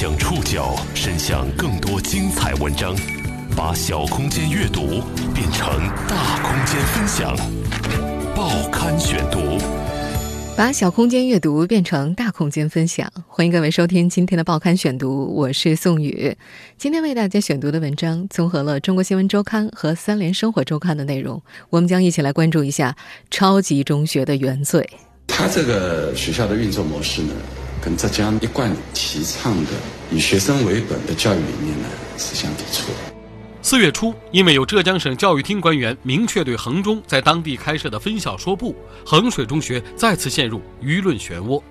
将触角伸向更多精彩文章，把小空间阅读变成大空间分享。报刊选读，把小空间阅读变成大空间分享。欢迎各位收听今天的报刊选读，我是宋宇。今天为大家选读的文章综合了《中国新闻周刊》和《三联生活周刊》的内容，我们将一起来关注一下超级中学的原罪。他这个学校的运作模式呢？跟浙江一贯提倡的以学生为本的教育理念呢是相抵触的。四月初，因为有浙江省教育厅官员明确对衡中在当地开设的分校说不，衡水中学再次陷入舆论漩涡。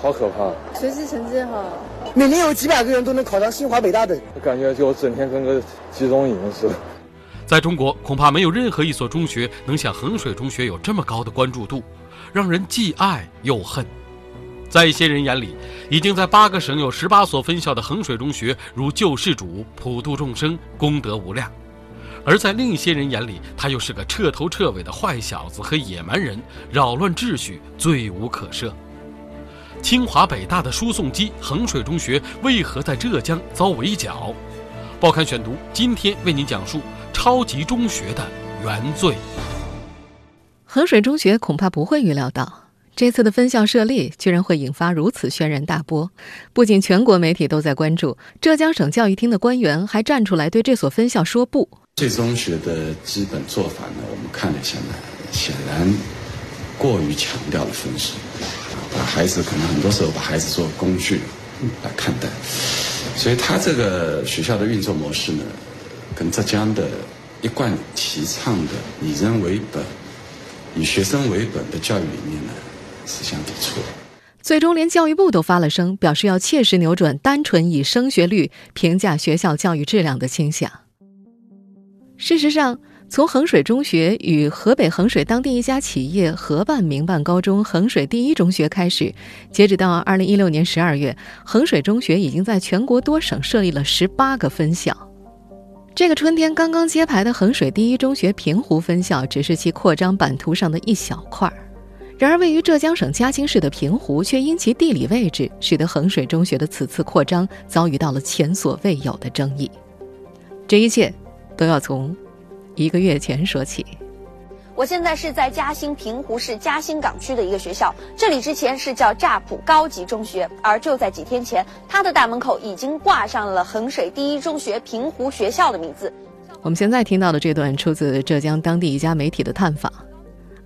好可怕！学习成绩好，每年有几百个人都能考上清华北大的，我感觉就整天跟个集中营似的。在中国，恐怕没有任何一所中学能像衡水中学有这么高的关注度，让人既爱又恨。在一些人眼里，已经在八个省有十八所分校的衡水中学如救世主，普度众生，功德无量；而在另一些人眼里，他又是个彻头彻尾的坏小子和野蛮人，扰乱秩序，罪无可赦。清华北大的输送机衡水中学为何在浙江遭围剿？报刊选读今天为您讲述超级中学的原罪。衡水中学恐怕不会预料到。这次的分校设立居然会引发如此轩然大波，不仅全国媒体都在关注，浙江省教育厅的官员还站出来对这所分校说不。这中学的基本做法呢，我们看了一下呢，显然过于强调了分数，把孩子可能很多时候把孩子做工具来看待，所以他这个学校的运作模式呢，跟浙江的一贯提倡的以人为本、以学生为本的教育理念呢。思相抵触。最终，连教育部都发了声，表示要切实扭转单纯以升学率评价学校教育质量的倾向。事实上，从衡水中学与河北衡水当地一家企业合办民办高中衡水第一中学开始，截止到二零一六年十二月，衡水中学已经在全国多省设立了十八个分校。这个春天刚刚揭牌的衡水第一中学平湖分校，只是其扩张版图上的一小块儿。然而，位于浙江省嘉兴市的平湖，却因其地理位置，使得衡水中学的此次扩张遭遇到了前所未有的争议。这一切都要从一个月前说起。我现在是在嘉兴平湖市嘉兴港区的一个学校，这里之前是叫乍浦高级中学，而就在几天前，它的大门口已经挂上了衡水第一中学平湖学校的名字。我们现在听到的这段出自浙江当地一家媒体的探访。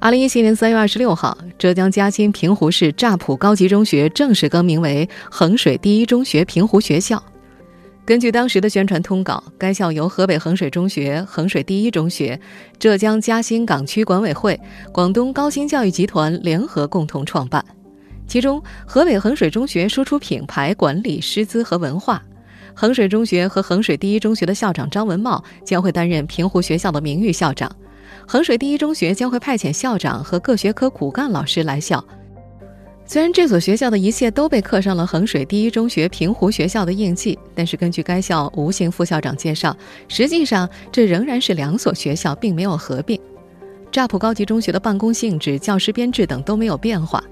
二零一七年三月二十六号，浙江嘉兴平湖市乍浦高级中学正式更名为衡水第一中学平湖学校。根据当时的宣传通稿，该校由河北衡水中学、衡水第一中学、浙江嘉兴港区管委会、广东高新教育集团联合共同创办。其中，河北衡水中学输出品牌管理、师资和文化；衡水中学和衡水第一中学的校长张文茂将会担任平湖学校的名誉校长。衡水第一中学将会派遣校长和各学科骨干老师来校。虽然这所学校的一切都被刻上了衡水第一中学平湖学校的印记，但是根据该校吴姓副校长介绍，实际上这仍然是两所学校，并没有合并。乍浦高级中学的办公性质、教师编制等都没有变化。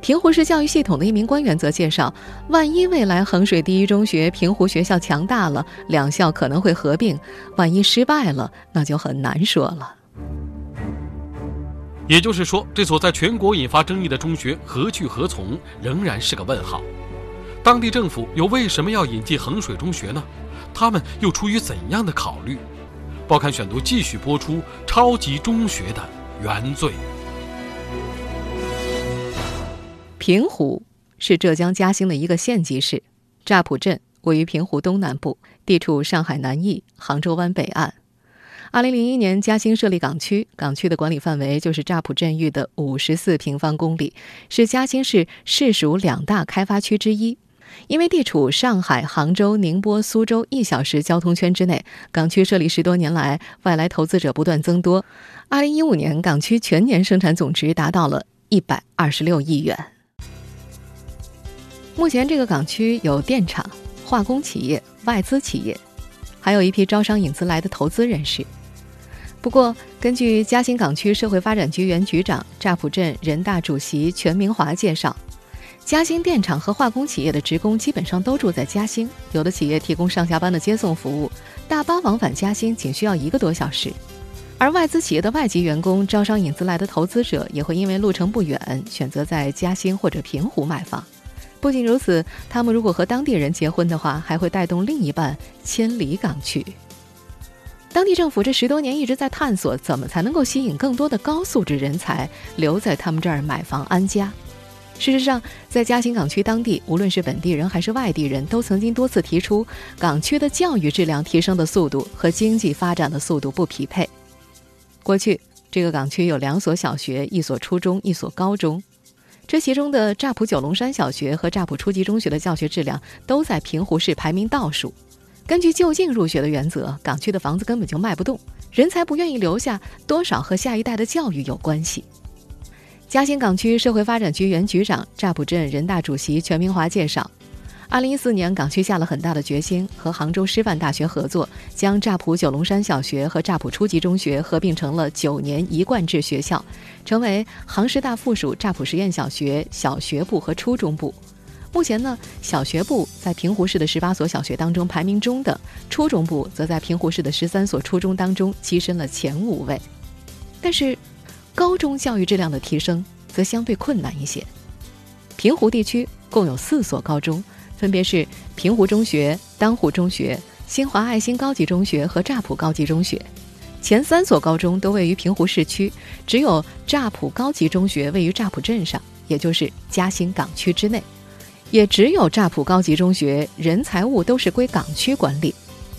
平湖市教育系统的一名官员则介绍，万一未来衡水第一中学、平湖学校强大了，两校可能会合并；万一失败了，那就很难说了。也就是说，这所在全国引发争议的中学何去何从，仍然是个问号。当地政府又为什么要引进衡水中学呢？他们又出于怎样的考虑？报刊选读继续播出：超级中学的原罪。平湖是浙江嘉兴的一个县级市，乍浦镇位于平湖东南部，地处上海南翼、杭州湾北岸。二零零一年，嘉兴设立港区，港区的管理范围就是乍浦镇域的五十四平方公里，是嘉兴市市属两大开发区之一。因为地处上海、杭州、宁波、苏州一小时交通圈之内，港区设立十多年来，外来投资者不断增多。二零一五年，港区全年生产总值达到了一百二十六亿元。目前，这个港区有电厂、化工企业、外资企业，还有一批招商引资来的投资人士。不过，根据嘉兴港区社会发展局原局长、乍浦镇人大主席全明华介绍，嘉兴电厂和化工企业的职工基本上都住在嘉兴，有的企业提供上下班的接送服务，大巴往返嘉兴仅需要一个多小时。而外资企业的外籍员工招商引资来的投资者，也会因为路程不远，选择在嘉兴或者平湖买房。不仅如此，他们如果和当地人结婚的话，还会带动另一半千里港区。当地政府这十多年一直在探索，怎么才能够吸引更多的高素质人才留在他们这儿买房安家。事实上，在嘉兴港区当地，无论是本地人还是外地人，都曾经多次提出，港区的教育质量提升的速度和经济发展的速度不匹配。过去，这个港区有两所小学、一所初中、一所高中，这其中的乍浦九龙山小学和乍浦初级中学的教学质量都在平湖市排名倒数。根据就近入学的原则，港区的房子根本就卖不动，人才不愿意留下，多少和下一代的教育有关系。嘉兴港区社会发展局原局长、乍浦镇人大主席全明华介绍，二零一四年港区下了很大的决心，和杭州师范大学合作，将乍浦九龙山小学和乍浦初级中学合并成了九年一贯制学校，成为杭师大附属乍浦实验小学小学部和初中部。目前呢，小学部在平湖市的十八所小学当中排名中等，初中部则在平湖市的十三所初中当中跻身了前五位，但是。高中教育质量的提升则相对困难一些。平湖地区共有四所高中，分别是平湖中学、当湖中学、新华爱心高级中学和乍浦高级中学。前三所高中都位于平湖市区，只有乍浦高级中学位于乍浦镇上，也就是嘉兴港区之内。也只有乍浦高级中学人财物都是归港区管理，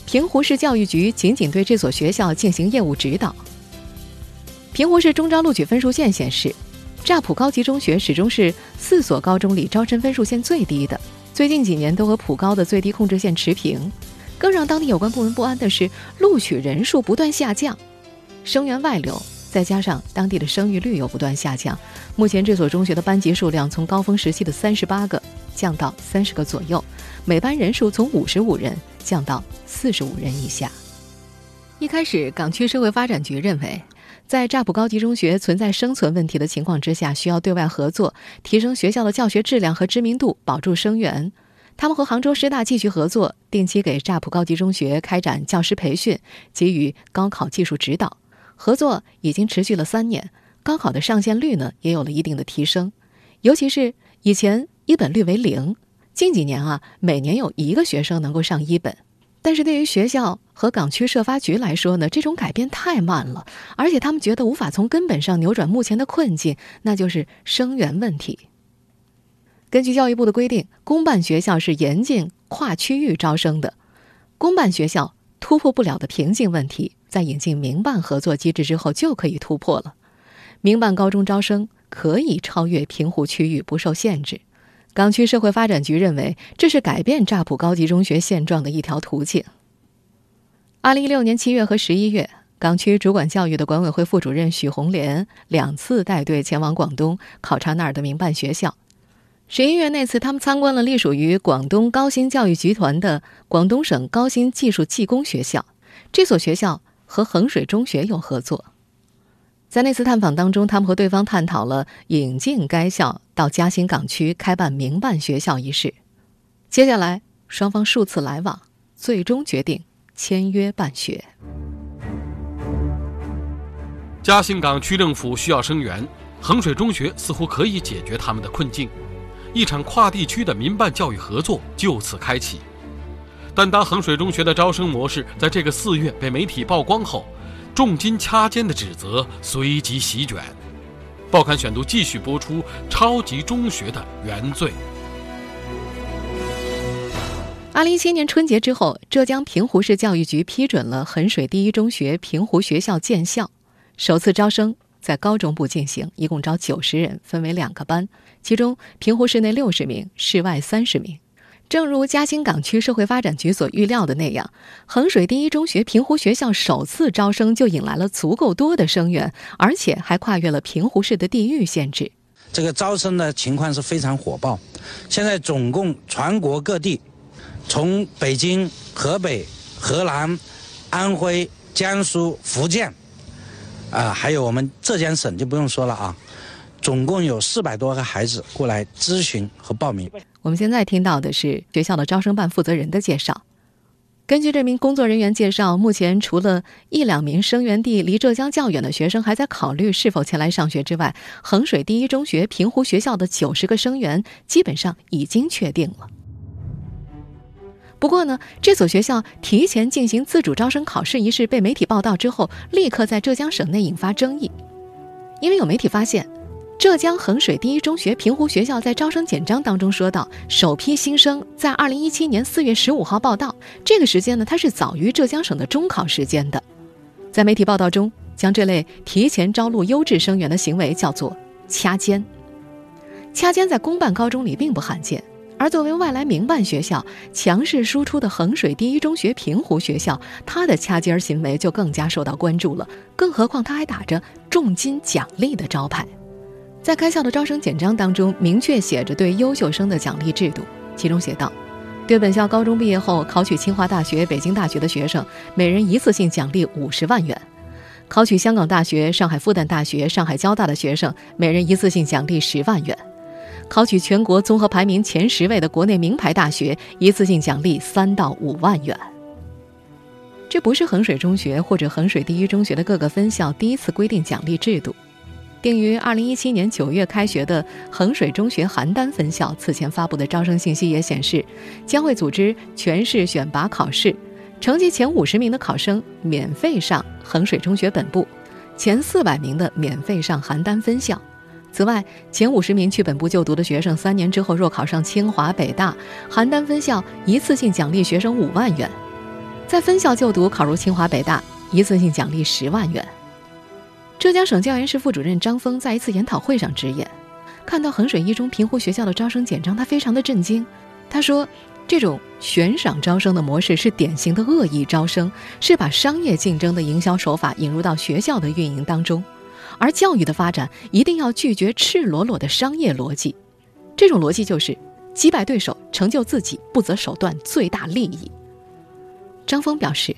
平湖市教育局仅仅对这所学校进行业务指导。平湖市中招录取分数线显示，乍浦高级中学始终是四所高中里招生分数线最低的，最近几年都和普高的最低控制线持平。更让当地有关部门不安的是，录取人数不断下降，生源外流，再加上当地的生育率又不断下降，目前这所中学的班级数量从高峰时期的三十八个降到三十个左右，每班人数从五十五人降到四十五人以下。一开始，港区社会发展局认为。在乍浦高级中学存在生存问题的情况之下，需要对外合作，提升学校的教学质量和知名度，保住生源。他们和杭州师大继续合作，定期给乍浦高级中学开展教师培训，给予高考技术指导。合作已经持续了三年，高考的上线率呢也有了一定的提升。尤其是以前一本率为零，近几年啊，每年有一个学生能够上一本。但是对于学校和港区社发局来说呢，这种改变太慢了，而且他们觉得无法从根本上扭转目前的困境，那就是生源问题。根据教育部的规定，公办学校是严禁跨区域招生的，公办学校突破不了的瓶颈问题，在引进民办合作机制之后就可以突破了。民办高中招生可以超越平湖区域，不受限制。港区社会发展局认为，这是改变乍浦高级中学现状的一条途径。二零一六年七月和十一月，港区主管教育的管委会副主任许红莲两次带队前往广东考察那儿的民办学校。十一月那次，他们参观了隶属于广东高新教育集团的广东省高新技术技工学校，这所学校和衡水中学有合作。在那次探访当中，他们和对方探讨了引进该校到嘉兴港区开办民办学校一事。接下来，双方数次来往，最终决定签约办学。嘉兴港区政府需要生源，衡水中学似乎可以解决他们的困境，一场跨地区的民办教育合作就此开启。但当衡水中学的招生模式在这个四月被媒体曝光后，重金掐尖的指责随即席卷，报刊选读继续播出超级中学的原罪。二零一七年春节之后，浙江平湖市教育局批准了衡水第一中学平湖学校建校，首次招生在高中部进行，一共招九十人，分为两个班，其中平湖市内六十名，市外三十名。正如嘉兴港区社会发展局所预料的那样，衡水第一中学平湖学校首次招生就引来了足够多的生源，而且还跨越了平湖市的地域限制。这个招生的情况是非常火爆，现在总共全国各地，从北京、河北、河南、安徽、江苏、福建，啊，还有我们浙江省就不用说了啊，总共有四百多个孩子过来咨询和报名。我们现在听到的是学校的招生办负责人的介绍。根据这名工作人员介绍，目前除了一两名生源地离浙江较远的学生还在考虑是否前来上学之外，衡水第一中学平湖学校的九十个生源基本上已经确定了。不过呢，这所学校提前进行自主招生考试一事被媒体报道之后，立刻在浙江省内引发争议，因为有媒体发现。浙江衡水第一中学平湖学校在招生简章当中说到，首批新生在二零一七年四月十五号报到。这个时间呢，它是早于浙江省的中考时间的。在媒体报道中，将这类提前招录优质生源的行为叫做“掐尖”。掐尖在公办高中里并不罕见，而作为外来民办学校强势输出的衡水第一中学平湖学校，它的掐尖行为就更加受到关注了。更何况，它还打着重金奖励的招牌。在该校的招生简章当中，明确写着对优秀生的奖励制度，其中写道：对本校高中毕业后考取清华大学、北京大学的学生，每人一次性奖励五十万元；考取香港大学、上海复旦大学、上海交大的学生，每人一次性奖励十万元；考取全国综合排名前十位的国内名牌大学，一次性奖励三到五万元。这不是衡水中学或者衡水第一中学的各个分校第一次规定奖励制度。定于二零一七年九月开学的衡水中学邯郸分校，此前发布的招生信息也显示，将会组织全市选拔考试，成绩前五十名的考生免费上衡水中学本部，前四百名的免费上邯郸分校。此外，前五十名去本部就读的学生，三年之后若考上清华、北大，邯郸分校一次性奖励学生五万元；在分校就读考入清华、北大，一次性奖励十万元。浙江省教研室副主任张峰在一次研讨会上直言，看到衡水一中平湖学校的招生简章，他非常的震惊。他说：“这种悬赏招生的模式是典型的恶意招生，是把商业竞争的营销手法引入到学校的运营当中。而教育的发展一定要拒绝赤裸裸的商业逻辑，这种逻辑就是击败对手，成就自己，不择手段，最大利益。”张峰表示，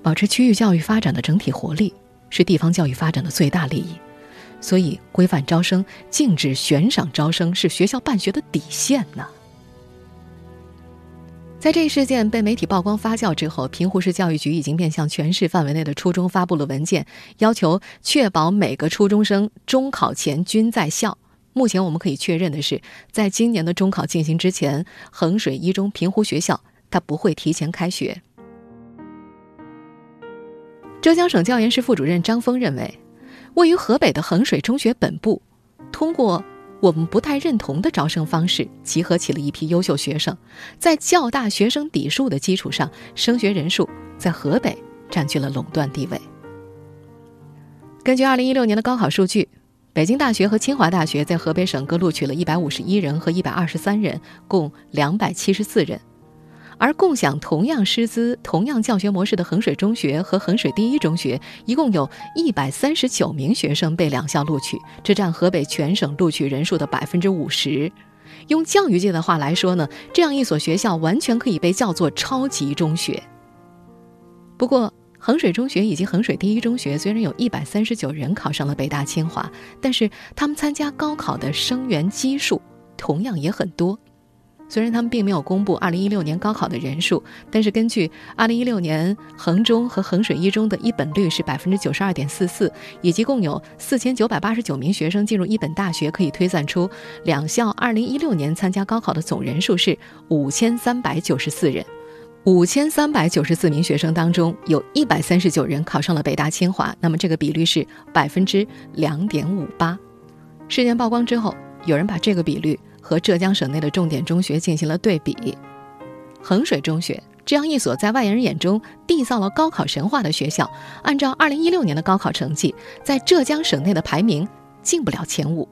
保持区域教育发展的整体活力。是地方教育发展的最大利益，所以规范招生、禁止悬赏招生是学校办学的底线呢。在这一事件被媒体曝光发酵之后，平湖市教育局已经面向全市范围内的初中发布了文件，要求确保每个初中生中考前均在校。目前我们可以确认的是，在今年的中考进行之前，衡水一中平湖学校它不会提前开学。浙江省教研室副主任张峰认为，位于河北的衡水中学本部，通过我们不太认同的招生方式，集合起了一批优秀学生，在较大学生底数的基础上，升学人数在河北占据了垄断地位。根据2016年的高考数据，北京大学和清华大学在河北省各录取了一百五十一人和一百二十三人，共两百七十四人。而共享同样师资、同样教学模式的衡水中学和衡水第一中学，一共有一百三十九名学生被两校录取，这占河北全省录取人数的百分之五十。用教育界的话来说呢，这样一所学校完全可以被叫做超级中学。不过，衡水中学以及衡水第一中学虽然有一百三十九人考上了北大清华，但是他们参加高考的生源基数同样也很多。虽然他们并没有公布2016年高考的人数，但是根据2016年衡中和衡水一中的一本率是百分之九十二点四四，以及共有四千九百八十九名学生进入一本大学，可以推算出两校2016年参加高考的总人数是五千三百九十四人。五千三百九十四名学生当中，有一百三十九人考上了北大清华，那么这个比率是百分之两点五八。事件曝光之后，有人把这个比率。和浙江省内的重点中学进行了对比，衡水中学这样一所在外人眼中缔造了高考神话的学校，按照2016年的高考成绩，在浙江省内的排名进不了前五。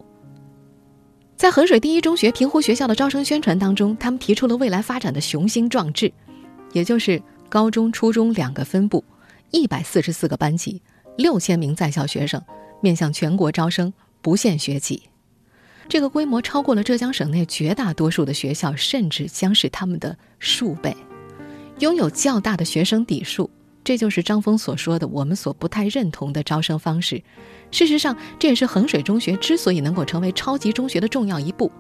在衡水第一中学平湖学校的招生宣传当中，他们提出了未来发展的雄心壮志，也就是高中、初中两个分部，一百四十四个班级，六千名在校学生，面向全国招生，不限学籍。这个规模超过了浙江省内绝大多数的学校，甚至将是他们的数倍。拥有较大的学生底数，这就是张峰所说的我们所不太认同的招生方式。事实上，这也是衡水中学之所以能够成为超级中学的重要一步。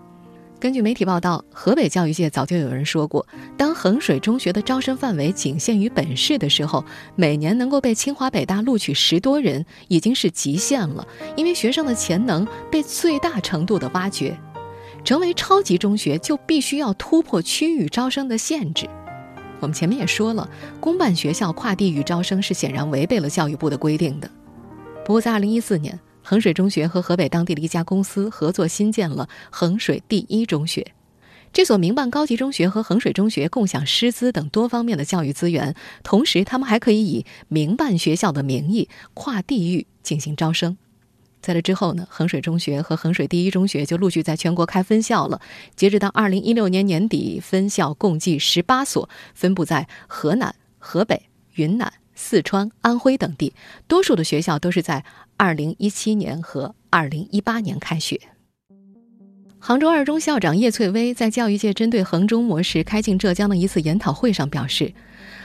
根据媒体报道，河北教育界早就有人说过，当衡水中学的招生范围仅限于本市的时候，每年能够被清华北大录取十多人已经是极限了，因为学生的潜能被最大程度的挖掘。成为超级中学就必须要突破区域招生的限制。我们前面也说了，公办学校跨地域招生是显然违背了教育部的规定的。不过，在2014年，衡水中学和河北当地的一家公司合作新建了衡水第一中学。这所民办高级中学和衡水中学共享师资等多方面的教育资源，同时他们还可以以民办学校的名义跨地域进行招生。在这之后呢，衡水中学和衡水第一中学就陆续在全国开分校了。截止到2016年年底，分校共计18所，分布在河南、河北、云南。四川、安徽等地，多数的学校都是在2017年和2018年开学。杭州二中校长叶翠薇在教育界针对衡中模式开进浙江的一次研讨会上表示，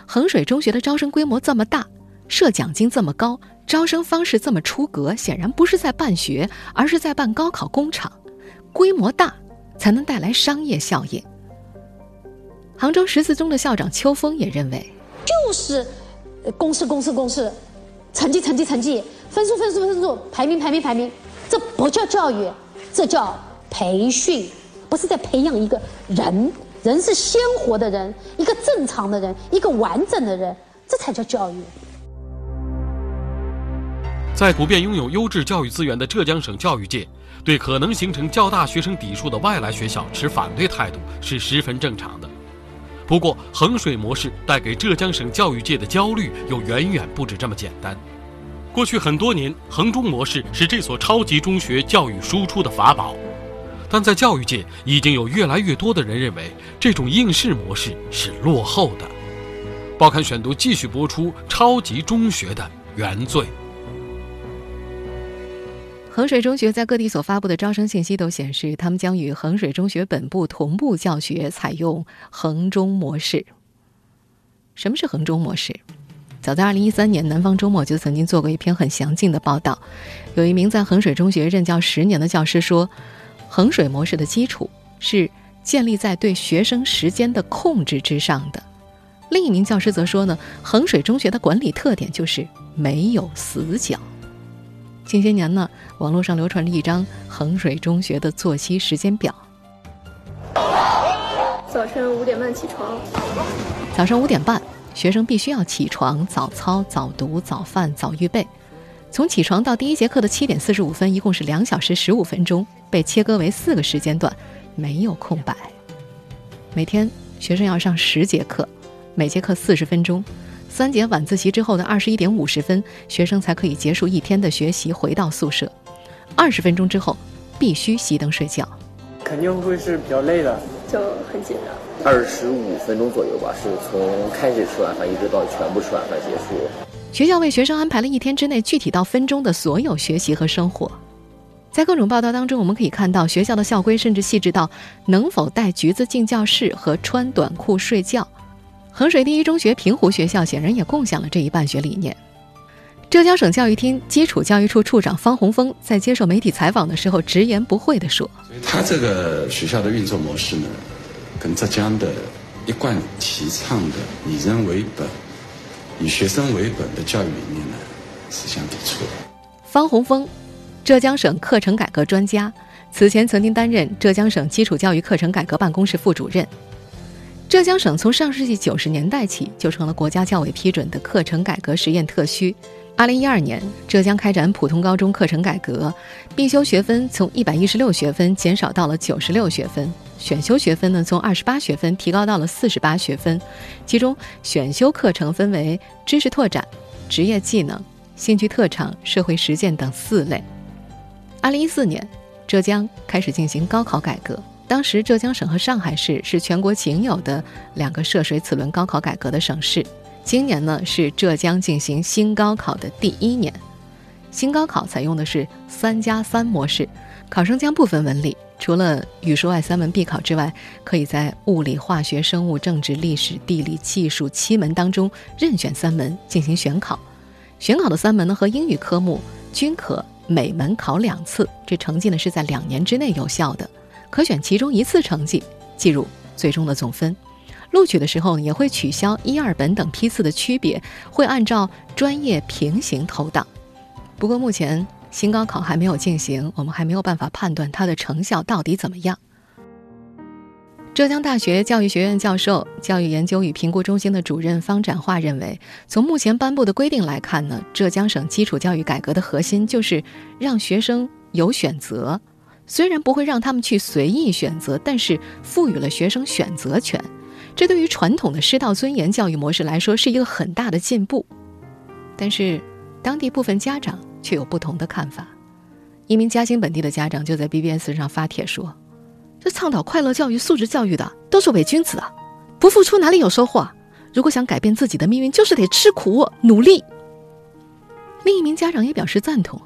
衡水中学的招生规模这么大，设奖金这么高，招生方式这么出格，显然不是在办学，而是在办高考工厂。规模大才能带来商业效应。杭州十四中的校长邱峰也认为，就是。公式公式公式，成绩成绩成绩，分数分数分数，排名排名排名，这不叫教育，这叫培训，不是在培养一个人，人是鲜活的人，一个正常的人，一个完整的人，这才叫教育。在普遍拥有优质教育资源的浙江省教育界，对可能形成较大学生底数的外来学校持反对态度是十分正常的。不过，衡水模式带给浙江省教育界的焦虑又远远不止这么简单。过去很多年，衡中模式是这所超级中学教育输出的法宝，但在教育界已经有越来越多的人认为，这种应试模式是落后的。报刊选读继续播出超级中学的原罪。衡水中学在各地所发布的招生信息都显示，他们将与衡水中学本部同步教学，采用衡中模式。什么是衡中模式？早在2013年，《南方周末》就曾经做过一篇很详尽的报道。有一名在衡水中学任教十年的教师说，衡水模式的基础是建立在对学生时间的控制之上的。另一名教师则说呢，衡水中学的管理特点就是没有死角。近些年呢，网络上流传着一张衡水中学的作息时间表。早晨五点半起床。早上五点半，学生必须要起床，早操、早读、早饭、早预备。从起床到第一节课的七点四十五分，一共是两小时十五分钟，被切割为四个时间段，没有空白。每天学生要上十节课，每节课四十分钟。三节晚自习之后的二十一点五十分，学生才可以结束一天的学习，回到宿舍。二十分钟之后，必须熄灯睡觉。肯定会是比较累的，就很紧张。二十五分钟左右吧，是从开始吃晚饭一直到全部吃晚饭结束。学校为学生安排了一天之内具体到分钟的所有学习和生活。在各种报道当中，我们可以看到学校的校规甚至细致到能否带橘子进教室和穿短裤睡觉。衡水第一中学平湖学校显然也共享了这一办学理念。浙江省教育厅基础教育处处长方洪峰在接受媒体采访的时候直言不讳地说：“他这个学校的运作模式呢，跟浙江的一贯提倡的以人为本、以学生为本的教育理念呢是相抵触的。”方洪峰，浙江省课程改革专家，此前曾经担任浙江省基础教育课程改革办公室副主任。浙江省从上世纪九十年代起就成了国家教委批准的课程改革实验特区。二零一二年，浙江开展普通高中课程改革，必修学分从一百一十六学分减少到了九十六学分，选修学分呢从二十八学分提高到了四十八学分。其中，选修课程分为知识拓展、职业技能、兴趣特长、社会实践等四类。二零一四年，浙江开始进行高考改革。当时，浙江省和上海市是全国仅有的两个涉水此轮高考改革的省市。今年呢，是浙江进行新高考的第一年。新高考采用的是“三加三”模式，考生将不分文理、除了语数外三门必考之外，可以在物理、化学、生物、政治、历史、地理、技术七门当中任选三门进行选考。选考的三门呢和英语科目均可每门考两次，这成绩呢是在两年之内有效的，可选其中一次成绩计入最终的总分。录取的时候也会取消一二本等批次的区别，会按照专业平行投档。不过目前新高考还没有进行，我们还没有办法判断它的成效到底怎么样。浙江大学教育学院教授、教育研究与评估中心的主任方展化认为，从目前颁布的规定来看呢，浙江省基础教育改革的核心就是让学生有选择，虽然不会让他们去随意选择，但是赋予了学生选择权。这对于传统的师道尊严教育模式来说是一个很大的进步，但是当地部分家长却有不同的看法。一名嘉兴本地的家长就在 BBS 上发帖说：“这倡导快乐教育、素质教育的都是伪君子啊！不付出哪里有收获？如果想改变自己的命运，就是得吃苦努力。”另一名家长也表示赞同：“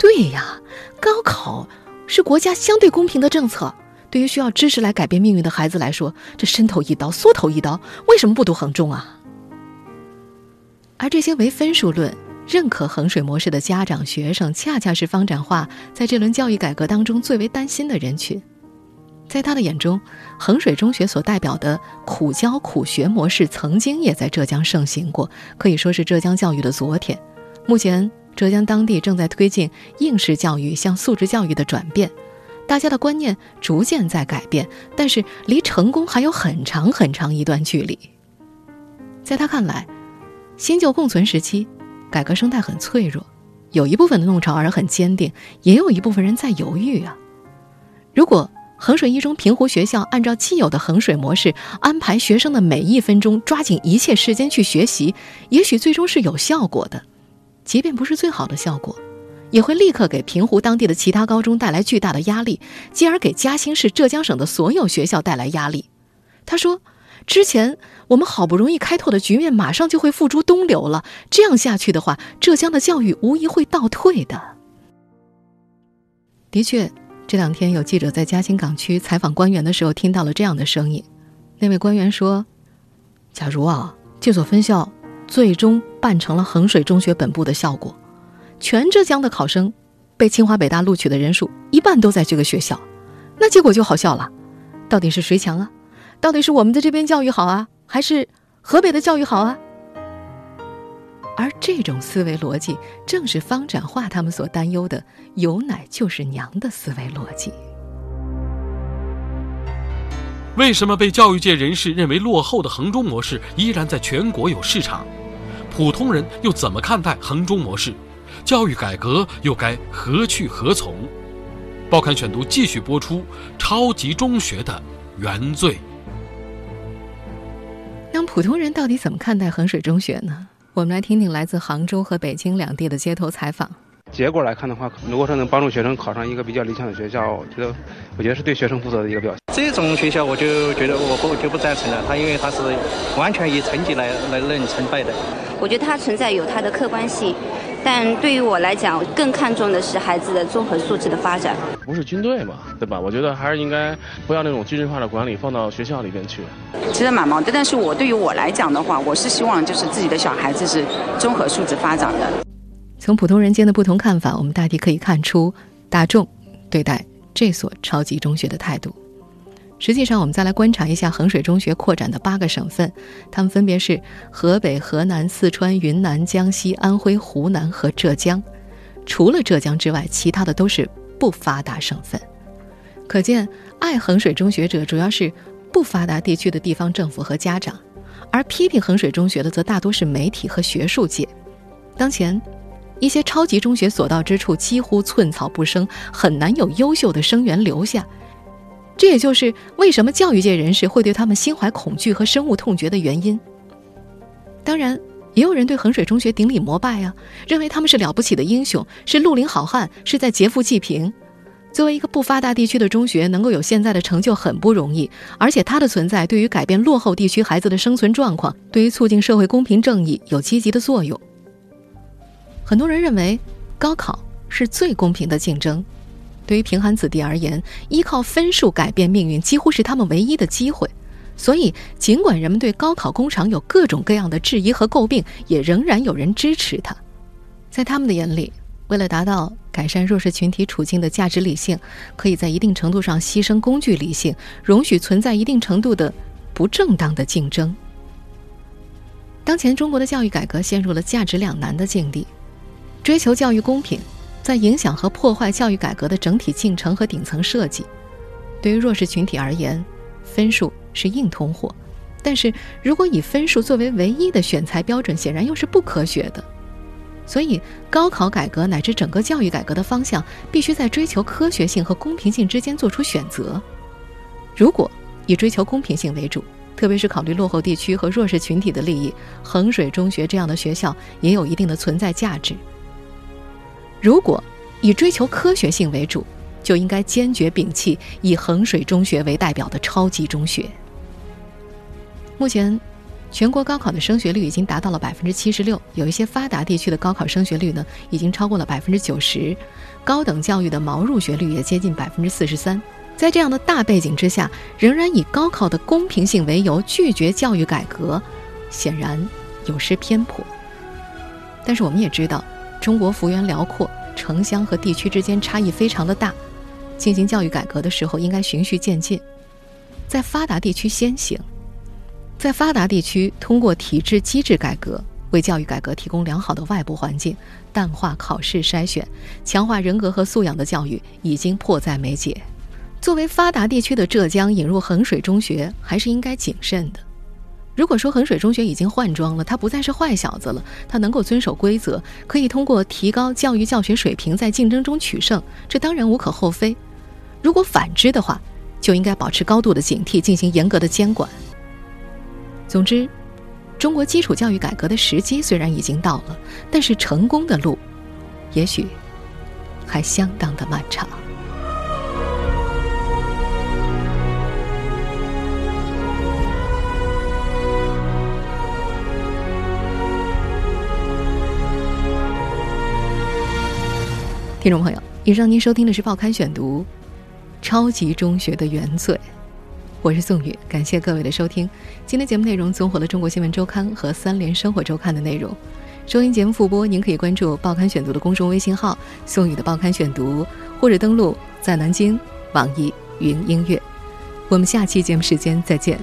对呀，高考是国家相对公平的政策。”对于需要知识来改变命运的孩子来说，这伸头一刀，缩头一刀，为什么不读衡中啊？而这些唯分数论、认可衡水模式的家长、学生，恰恰是方展化在这轮教育改革当中最为担心的人群。在他的眼中，衡水中学所代表的苦教苦学模式，曾经也在浙江盛行过，可以说是浙江教育的昨天。目前，浙江当地正在推进应试教育向素质教育的转变。大家的观念逐渐在改变，但是离成功还有很长很长一段距离。在他看来，新旧共存时期，改革生态很脆弱，有一部分的弄潮儿很坚定，也有一部分人在犹豫啊。如果衡水一中平湖学校按照既有的衡水模式安排学生的每一分钟，抓紧一切时间去学习，也许最终是有效果的，即便不是最好的效果。也会立刻给平湖当地的其他高中带来巨大的压力，进而给嘉兴市、浙江省的所有学校带来压力。他说：“之前我们好不容易开拓的局面，马上就会付诸东流了。这样下去的话，浙江的教育无疑会倒退的。”的确，这两天有记者在嘉兴港区采访官员的时候，听到了这样的声音。那位官员说：“假如啊，这所分校最终办成了衡水中学本部的效果。”全浙江的考生，被清华北大录取的人数一半都在这个学校，那结果就好笑了。到底是谁强啊？到底是我们的这边教育好啊，还是河北的教育好啊？而这种思维逻辑，正是方展化他们所担忧的“有奶就是娘”的思维逻辑。为什么被教育界人士认为落后的衡中模式依然在全国有市场？普通人又怎么看待衡中模式？教育改革又该何去何从？报刊选读继续播出：超级中学的原罪。那普通人到底怎么看待衡水中学呢？我们来听听来自杭州和北京两地的街头采访。结果来看的话，如果说能帮助学生考上一个比较理想的学校，我觉得，我觉得是对学生负责的一个表现。这种学校我就觉得我不就不赞成了，他因为他是完全以成绩来来论成败的。我觉得它存在有它的客观性。但对于我来讲，更看重的是孩子的综合素质的发展。不是军队嘛，对吧？我觉得还是应该不要那种军事化的管理放到学校里边去。其实蛮矛盾，但是我对于我来讲的话，我是希望就是自己的小孩子是综合素质发展的。从普通人间的不同看法，我们大体可以看出大众对待这所超级中学的态度。实际上，我们再来观察一下衡水中学扩展的八个省份，它们分别是河北、河南、四川、云南、江西、安徽、湖南和浙江。除了浙江之外，其他的都是不发达省份。可见，爱衡水中学者主要是不发达地区的地方政府和家长，而批评衡水中学的则大多是媒体和学术界。当前，一些超级中学所到之处几乎寸草不生，很难有优秀的生源留下。这也就是为什么教育界人士会对他们心怀恐惧和深恶痛绝的原因。当然，也有人对衡水中学顶礼膜拜啊，认为他们是了不起的英雄，是绿林好汉，是在劫富济贫。作为一个不发达地区的中学，能够有现在的成就很不容易，而且它的存在对于改变落后地区孩子的生存状况，对于促进社会公平正义有积极的作用。很多人认为，高考是最公平的竞争。对于贫寒子弟而言，依靠分数改变命运几乎是他们唯一的机会。所以，尽管人们对高考工厂有各种各样的质疑和诟病，也仍然有人支持它。在他们的眼里，为了达到改善弱势群体处境的价值理性，可以在一定程度上牺牲工具理性，容许存在一定程度的不正当的竞争。当前中国的教育改革陷入了价值两难的境地，追求教育公平，在影响和破坏教育改革的整体进程和顶层设计。对于弱势群体而言，分数。是硬通货，但是如果以分数作为唯一的选材标准，显然又是不科学的。所以，高考改革乃至整个教育改革的方向，必须在追求科学性和公平性之间做出选择。如果以追求公平性为主，特别是考虑落后地区和弱势群体的利益，衡水中学这样的学校也有一定的存在价值。如果以追求科学性为主，就应该坚决摒弃以衡水中学为代表的超级中学。目前，全国高考的升学率已经达到了百分之七十六，有一些发达地区的高考升学率呢，已经超过了百分之九十，高等教育的毛入学率也接近百分之四十三。在这样的大背景之下，仍然以高考的公平性为由拒绝教育改革，显然有失偏颇。但是我们也知道，中国幅员辽阔，城乡和地区之间差异非常的大，进行教育改革的时候应该循序渐进，在发达地区先行。在发达地区，通过体制机制改革，为教育改革提供良好的外部环境，淡化考试筛选，强化人格和素养的教育已经迫在眉睫。作为发达地区的浙江，引入衡水中学还是应该谨慎的。如果说衡水中学已经换装了，他不再是坏小子了，他能够遵守规则，可以通过提高教育教学水平在竞争中取胜，这当然无可厚非。如果反之的话，就应该保持高度的警惕，进行严格的监管。总之，中国基础教育改革的时机虽然已经到了，但是成功的路，也许还相当的漫长。听众朋友，以上您收听的是《报刊选读》，超级中学的原罪。我是宋宇，感谢各位的收听。今天节目内容综合了《中国新闻周刊》和《三联生活周刊》的内容。收听节目复播，您可以关注《报刊选读》的公众微信号“宋宇的报刊选读”，或者登录在南京网易云音乐。我们下期节目时间再见。